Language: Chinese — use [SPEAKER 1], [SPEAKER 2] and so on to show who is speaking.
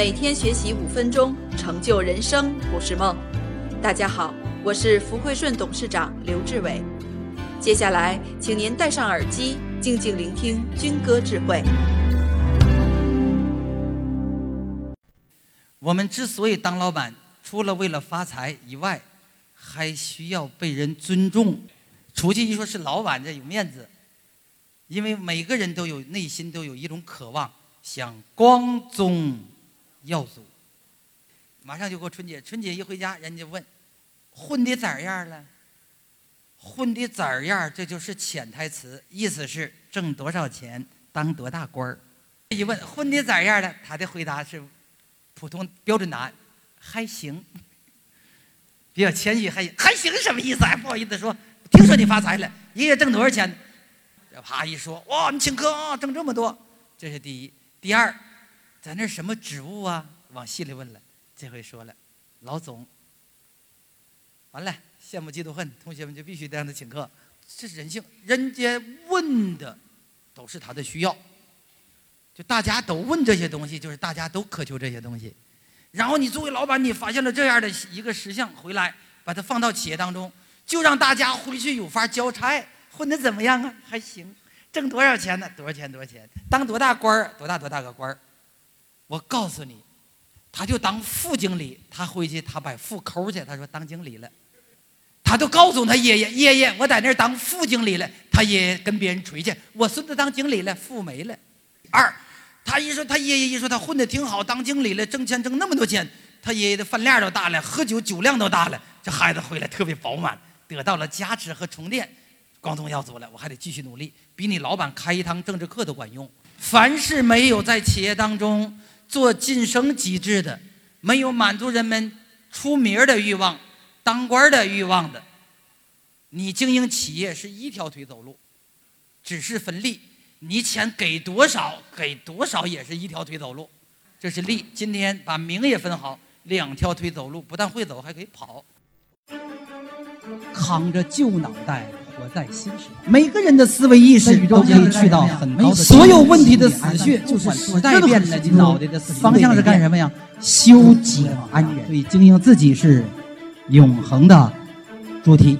[SPEAKER 1] 每天学习五分钟，成就人生不是梦。大家好，我是福汇顺董事长刘志伟。接下来，请您戴上耳机，静静聆听军歌智慧。
[SPEAKER 2] 我们之所以当老板，除了为了发财以外，还需要被人尊重。出去一说是老板，这有面子。因为每个人都有内心都有一种渴望，想光宗耀祖。马上就过春节，春节一回家，人家问混的咋样了？混的咋样？这就是潜台词，意思是挣多少钱，当多大官儿。一问混的咋样了？他的回答是普通标准答案，还行。比较谦虚，还，还行什么意思？还不好意思说，听说你发财了，一个月挣多少钱？这啪一说，哇，你请客啊，挣这么多，这是第一。第二，咱那什么职务啊？往细里问了，这回说了，老总。完了，羡慕嫉妒恨，同学们就必须得让他请客，这是人性。人家问的都是他的需要，就大家都问这些东西，就是大家都渴求这些东西。然后你作为老板，你发现了这样的一个实相，回来把它放到企业当中，就让大家回去有法交差。混的怎么样啊？还行，挣多少钱呢？多少钱？多少钱？当多大官儿？多大多大个官儿？我告诉你，他就当副经理。他回去，他把副抠去。他说当经理了。他都告诉他爷爷：“爷爷，我在那儿当副经理了。”他爷爷跟别人吹去：“我孙子当经理了，副没了。”二，他一说他爷爷一说他混的挺好，当经理了，挣钱挣那么多钱。他爷爷的饭量都大了，喝酒酒量都大了。这孩子回来特别饱满，得到了加持和充电。光宗耀祖了，我还得继续努力，比你老板开一堂政治课都管用。凡是没有在企业当中做晋升机制的，没有满足人们出名的欲望、当官的欲望的，你经营企业是一条腿走路，只是分利。你钱给多少，给多少也是一条腿走路，这是利。今天把名也分好，两条腿走路，不但会走，还可以跑。
[SPEAKER 3] 扛着旧脑袋。活在新时代，每个人的思维意识都可以去到很高的。所有问题的死穴就是时代变了，脑袋的方向是干什么呀？修己安人。所以经营自己是永恒的主题。